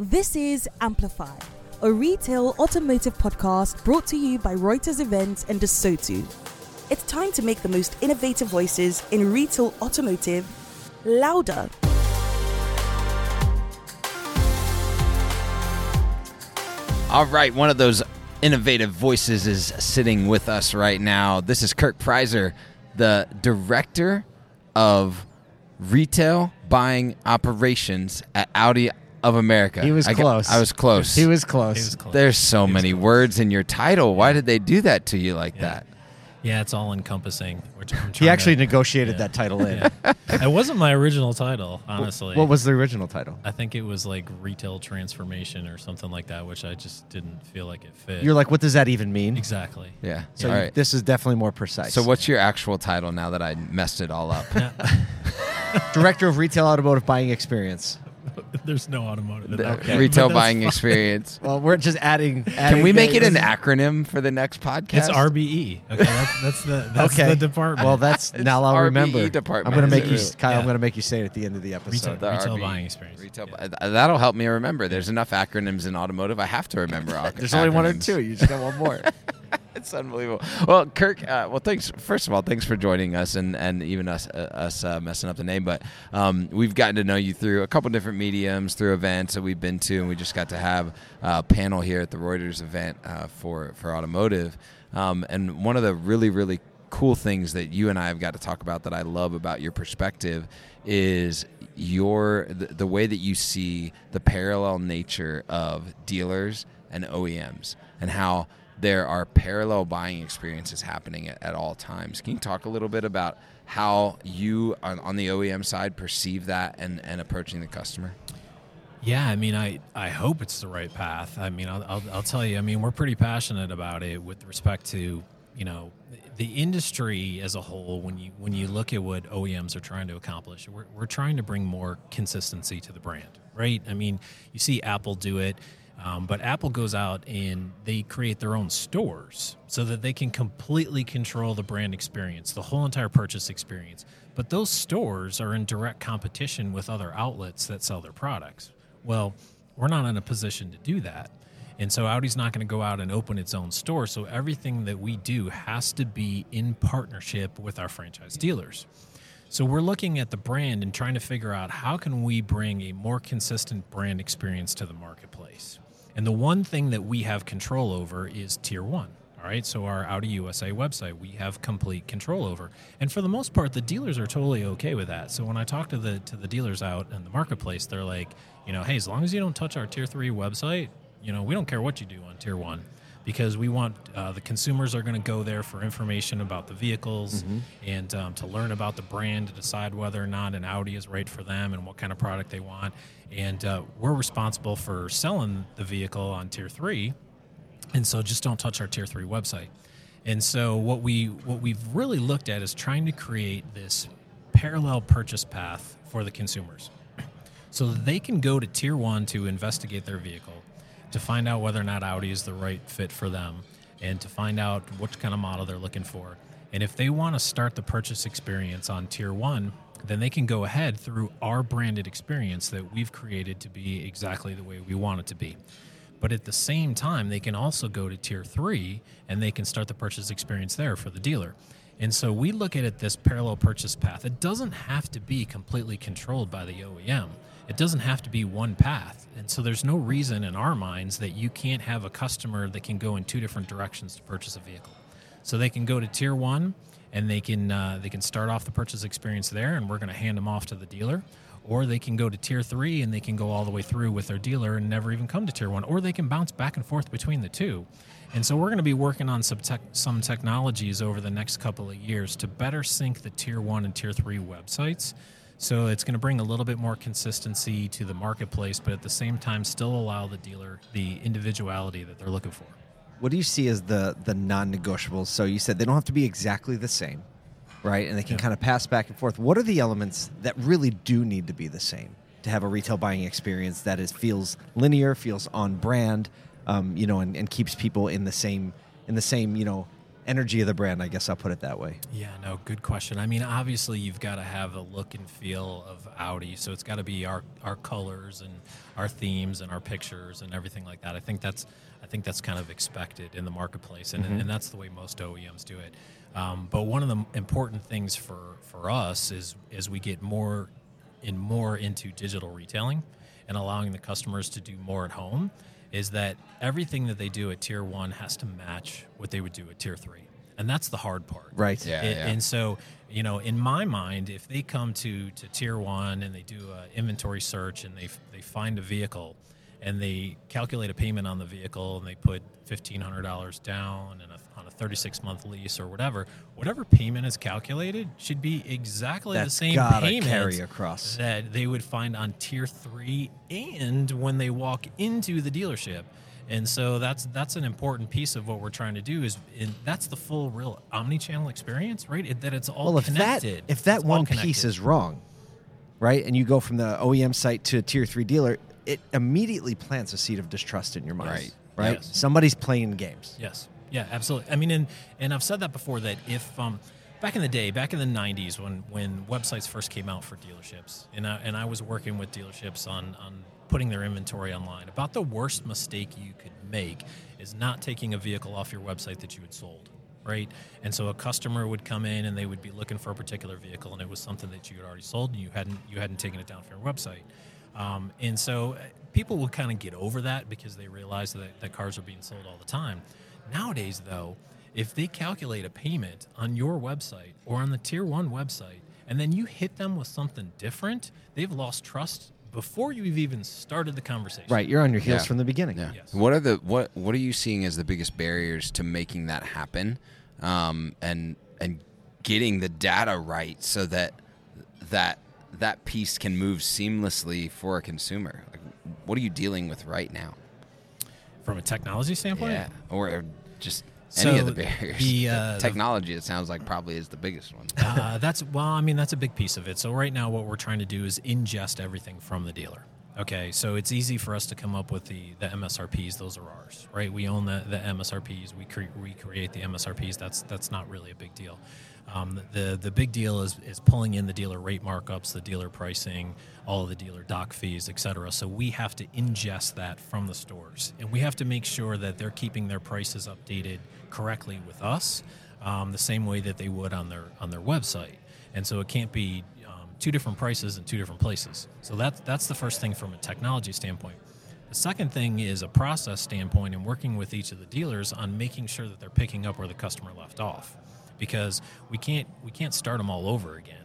This is Amplify, a retail automotive podcast brought to you by Reuters Events and ASOTU. It's time to make the most innovative voices in retail automotive louder. All right, one of those innovative voices is sitting with us right now. This is Kirk Preiser, the director of retail buying operations at Audi of America. He was I got- close. I was close. He was close. He was close. There's so He many close. words in your title. Why did they do that to you like Yeah. that? Yeah, it's all encompassing. Which I'm He trying actually to- negotiated yeah. that title in. Yeah. it wasn't my original title, honestly. What was the original title? I think it was like retail transformation or something like that, which I just didn't feel like it fit. You're like, what does that even mean? exactly. Yeah. So all you- right. this is definitely more precise. so what's your actual title now that I messed it all up? Director of Retail Automotive Buying Experience. There's no automotive. in The that. Retail But that's buying fine. experience. Well, we're just adding. Can adding we make it an things. acronym for the next podcast? It's RBE. Okay, that's, that's the that's okay. the department. Well, that's It's now I'll RBE remember. department, I'm gonna make it you, really? Kyle. I'm Yeah. gonna make you say it at the end of the retail, episode. The retail RB buying experience. Retail. Yeah. bu- uh, That'll help me remember. There's enough acronyms in automotive. I have to remember. ac- There's only one or acronyms. two. You just got one more. It's unbelievable. Well, Kirk. Uh, well, thanks. First of all, thanks for joining us and and even us uh, us uh, messing up the name. But um, we've gotten to know you through a couple different mediums, through events that we've been to, and we just got to have a panel here at the Reuters event uh, for for automotive. Um, and one of the really really cool things that you and I have got to talk about that I love about your perspective is your the, the way that you see the parallel nature of dealers and OEMs and how there are parallel buying experiences happening at, at all times. Can you talk a little bit about how you on, on the OEM side perceive that and, and approaching the customer? Yeah, I mean, I, I hope it's the right path. I mean, I'll, I'll, I'll tell you, I mean, we're pretty passionate about it with respect to, you know, the industry as a whole. When you when you look at what OEMs are trying to accomplish, we're, we're trying to bring more consistency to the brand, right? I mean, you see Apple do it, um, but Apple goes out and they create their own stores so that they can completely control the brand experience, the whole entire purchase experience. But those stores are in direct competition with other outlets that sell their products. Well, we're not in a position to do that. And so Audi's not going to go out and open its own store. So everything that we do has to be in partnership with our franchise dealers. So we're looking at the brand and trying to figure out how can we bring a more consistent brand experience to the marketplace. And the one thing that we have control over is tier 1. All right, so our Audi USA website, we have complete control over, and for the most part, the dealers are totally okay with that. So when I talk to the to the dealers out in the marketplace, they're like, you know, hey, as long as you don't touch our tier three website, you know, we don't care what you do on tier one, because we want uh, the consumers are going to go there for information about the vehicles and um, to learn about the brand to decide whether or not an Audi is right for them and what kind of product they want. And uh, we're responsible for selling the vehicle on tier three, and so just don't touch our tier three website. And so what we what we've really looked at is trying to create this parallel purchase path for the consumers, so that they can go to tier one to investigate their vehicle, to find out whether or not Audi is the right fit for them, and to find out what kind of model they're looking for. And if they want to start the purchase experience on tier one, then they can go ahead through our branded experience that we've created to be exactly the way we want it to be. But at the same time, they can also go to tier three and they can start the purchase experience there for the dealer. And so we look at it this parallel purchase path. It doesn't have to be completely controlled by the OEM. It doesn't have to be one path. And so there's no reason in our minds that you can't have a customer that can go in two different directions to purchase a vehicle. So they can go to tier one and they can uh, they can start off the purchase experience there, and we're going to hand them off to the dealer. Or they can go to tier three and they can go all the way through with their dealer and never even come to tier one. Or they can bounce back and forth between the two. And so we're going to be working on some tech, some technologies over the next couple of years to better sync the tier one and tier three websites. So it's going to bring a little bit more consistency to the marketplace, but at the same time, still allow the dealer the individuality that they're looking for. What do you see as the the non-negotiables? So you said they don't have to be exactly the same, right? And they can Yeah. kind of pass back and forth. What are the elements that really do need to be the same to have a retail buying experience that is feels linear, feels on brand, um, you know, and, and keeps people in the same in the same you know energy of the brand. I guess I'll put it that way. Yeah, no, good question. I mean, obviously, you've got to have the look and feel of Audi, so it's got to be our our colors and our themes and our pictures and everything like that. I think that's I think that's kind of expected in the marketplace, and, and that's the way most OEMs do it. Um, but one of the important things for for us is as we get more and more into digital retailing and allowing the customers to do more at home is that everything that they do at tier one has to match what they would do at tier three. And that's the hard part. Right. Yeah, A- yeah. And so, you know, in my mind, if they come to, to tier one and they do an inventory search and they, they find a vehicle and they calculate a payment on the vehicle and they put $1,500 down and a, a 36 month lease or whatever, whatever payment is calculated should be exactly the same payment across. that they would find on tier three and when they walk into the dealership. And so that's that's an important piece of what we're trying to do is and that's the full real omni-channel experience, right? It, that it's all well, if that connected. if that It's one piece is wrong, right, and you go from the OEM site to a tier three dealer, it immediately plants a seed of distrust in your mind. Right. Right. Yes. Somebody's playing games. Yes. Yeah, absolutely. I mean, and and I've said that before that if um, back in the day, back in the '90s, when when websites first came out for dealerships, and I, and I was working with dealerships on on putting their inventory online, about the worst mistake you could make is not taking a vehicle off your website that you had sold. Right, and so a customer would come in and they would be looking for a particular vehicle, and it was something that you had already sold, and you hadn't you hadn't taken it down from your website. Um, and so uh, people will kind of get over that because they realize that, that cars are being sold all the time. Nowadays, though, if they calculate a payment on your website or on the tier one website, and then you hit them with something different, they've lost trust before you've even started the conversation. Right. You're on your heels Yeah. from the beginning. Yeah. Yes. What are the what What are you seeing as the biggest barriers to making that happen, um, and and getting the data right so that that that piece can move seamlessly for a consumer? Like, what are you dealing with right now? From a technology standpoint, Yeah, or just any of the barriers. the, uh, the- Technology, it sounds like probably is the biggest one. uh, that's well, I mean, that's a big piece of it. So right now, what we're trying to do is ingest everything from the dealer. Okay, so it's easy for us to come up with the, the MSRPs; those are ours, right? We own the, the MSRPs. We cre- we create the MSRPs. That's that's not really a big deal. Um, the the big deal is is pulling in the dealer rate markups, the dealer pricing, all of the dealer doc fees, et cetera. So we have to ingest that from the stores, and we have to make sure that they're keeping their prices updated correctly with us, um, the same way that they would on their on their website. And so it can't be um, two different prices in two different places. So that's that's the first thing from a technology standpoint. The second thing is a process standpoint and working with each of the dealers on making sure that they're picking up where the customer left off, because we can't we can't start them all over again.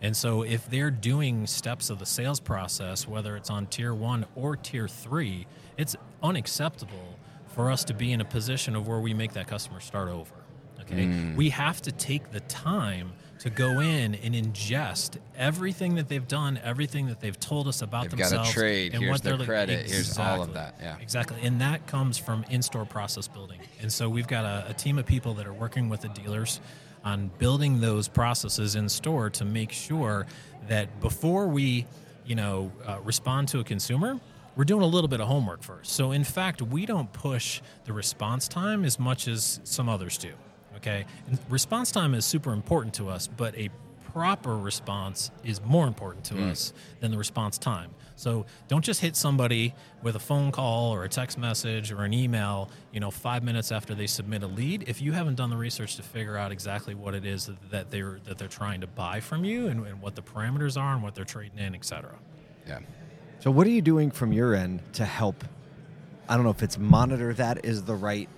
And so if they're doing steps of the sales process, whether it's on tier one or tier three, it's unacceptable for us to be in a position of where we make that customer start over. Okay. Mm. We have to take the time to go in and ingest everything that they've done, everything that they've told us about They've got a themselves. trade, and here's what their they're credit, here's all of that, yeah. Exactly. And that comes from in store process building. And so we've got a, a team of people that are working with the dealers on building those processes in store to make sure that before we, you know, uh, respond to a consumer, we're doing a little bit of homework first. So in fact, we don't push the response time as much as some others do. Okay. And response time is super important to us, but a proper response is more important to mm. us than the response time. So don't just hit somebody with a phone call or a text message or an email, you know, five minutes after they submit a lead. If you haven't done the research to figure out exactly what it is that- that they're that they're trying to buy from you and, and what the parameters are and what they're trading in, et cetera. Yeah. So what are you doing from your end to help? I don't know if it's monitor that is the right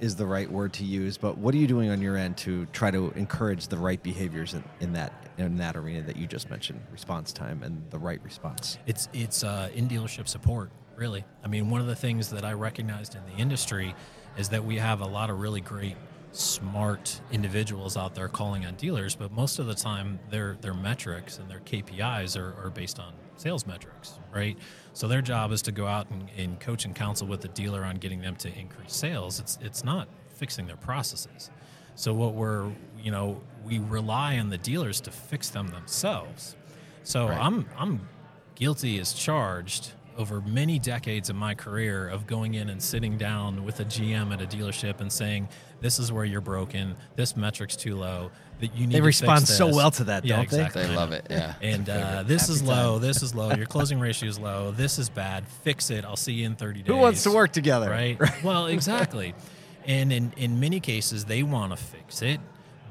is the right word to use, but what are you doing on your end to try to encourage the right behaviors in, in that in that arena that you just mentioned, response time and the right response? It's it's uh, in dealership support, really. I mean, one of the things that I recognized in the industry is that we have a lot of really great, smart individuals out there calling on dealers, but most of the time their their metrics and their KPIs are, are based on sales metrics, right? So their job is to go out and, and coach and counsel with the dealer on getting them to increase sales. It's it's not fixing their processes. So what we're you know we rely on the dealers to fix them themselves. So Right. I'm I'm guilty as charged over many decades of my career of going in and sitting down with a GM at a dealership and saying, "This is where you're broken. This metric's too low. That you need." They to respond fix so well to that, yeah, don't they? exactly. They I love it. Yeah. And uh, this is Happy low. time. This is low. Your closing ratio is low. This is bad. Fix it. I'll see you in 30 days. Who wants to work together? Right. Well, exactly. And in, in many cases, they want to fix it,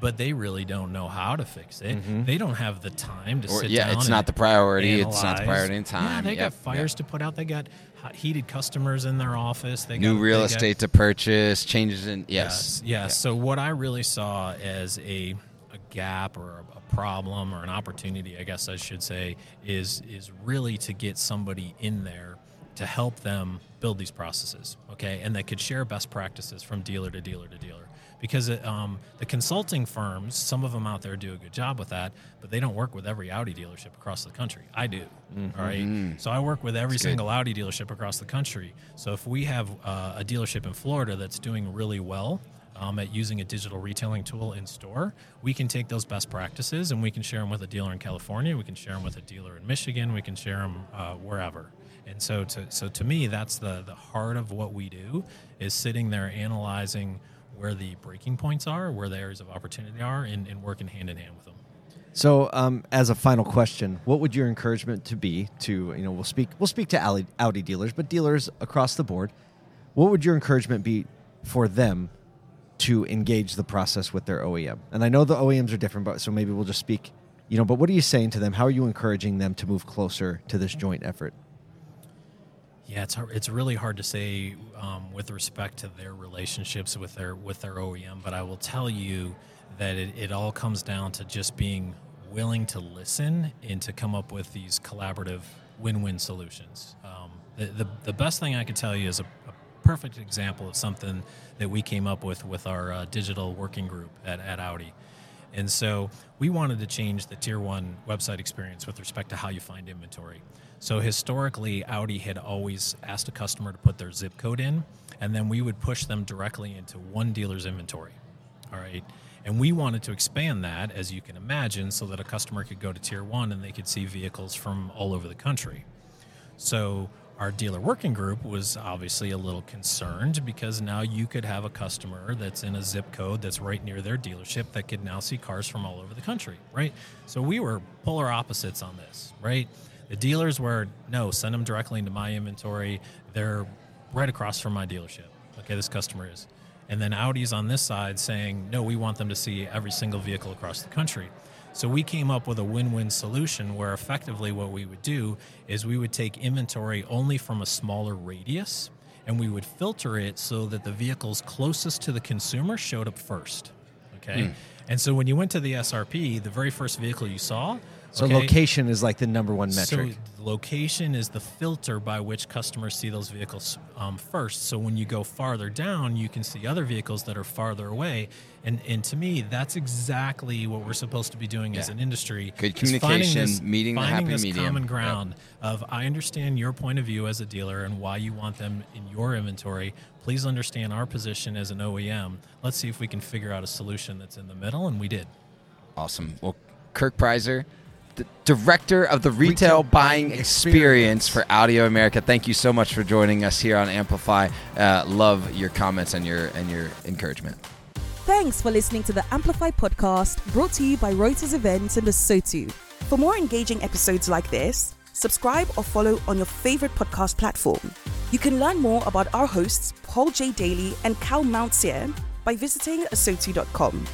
but they really don't know how to fix it. Mm-hmm. They don't have the time to Or- sit yeah, down. it's and not the priority. It's not the priority in time. Yeah, they Yep, got fires yep. to put out. They got heated customers in their office. They New got, real they got- estate to purchase, changes in yes. Yes. yes. So what I really saw as a, a gap or a, problem or an opportunity, I guess I should say, is is really to get somebody in there to help them build these processes, okay, and that could share best practices from dealer to dealer to dealer. Because it, um, the consulting firms, some of them out there do a good job with that, but they don't work with every Audi dealership across the country. I do, all right. So I work with every That's good. single Audi dealership across the country. So if we have uh, a dealership in Florida that's doing really well um, at using a digital retailing tool in store, we can take those best practices and we can share them with a dealer in California. We can share them with a dealer in Michigan. We can share them uh, wherever. And so to so to me, that's the the heart of what we do is sitting there analyzing where the breaking points are, where the areas of opportunity are, and, and working hand in hand with them. So, um, as a final question, what would your encouragement to be to you know we'll speak we'll speak to Audi, Audi dealers, but dealers across the board, what would your encouragement be for them to engage the process with their OEM? And I know the OEMs are different, but so maybe we'll just speak, you know. But what are you saying to them? How are you encouraging them to move closer to this joint effort? Yeah, it's hard, it's really hard to say um, with respect to their relationships with their with their OEM, but I will tell you that it, it all comes down to just being willing to listen and to come up with these collaborative win-win solutions. Um, the, the the best thing I could tell you is a, a perfect example of something that we came up with with our uh, digital working group at, at Audi. And so we wanted to change the tier one website experience with respect to how you find inventory. So historically, Audi had always asked a customer to put their zip code in, and then we would push them directly into one dealer's inventory. All right. And we wanted to expand that, as you can imagine, so that a customer could go to tier one and they could see vehicles from all over the country. So our dealer working group was obviously a little concerned because now you could have a customer that's in a zip code that's right near their dealership that could now see cars from all over the country, right? So we were polar opposites on this, right? The dealers were no, send them directly into my inventory. They're right across from my dealership. Okay, this customer is. And then Audi's on this side saying, no, we want them to see every single vehicle across the country. So we came up with a win win solution where effectively what we would do is we would take inventory only from a smaller radius and we would filter it so that the vehicles closest to the consumer showed up first. Okay. Hmm. And so when you went to the SRP, the very first vehicle you saw. So okay, location is like the number one metric. so location is the filter by which customers see those vehicles um, first. So when you go farther down, you can see other vehicles that are farther away. And and to me, that's exactly what we're supposed to be doing as an industry. Good is finding communication, this- meeting the happy this medium. common Yep. ground of I understand your point of view as a dealer and why you want them in your inventory. Please understand our position as an OEM. Let's see if we can figure out a solution that's in the middle, and we did. Awesome. Well, Kirk Preiser, the director of the retail, Retail buying buying experience experience. for Audi of America. Thank you so much for joining us here on Amplify. Uh, love your comments and your and your encouragement. Thanks for listening to the Amplify podcast brought to you by Reuters Events and ASOTU. For more engaging episodes like this, subscribe or follow on your favorite podcast platform. You can learn more about our hosts, Paul J. Daly and Kyle Mountsier, by visiting asotu.com.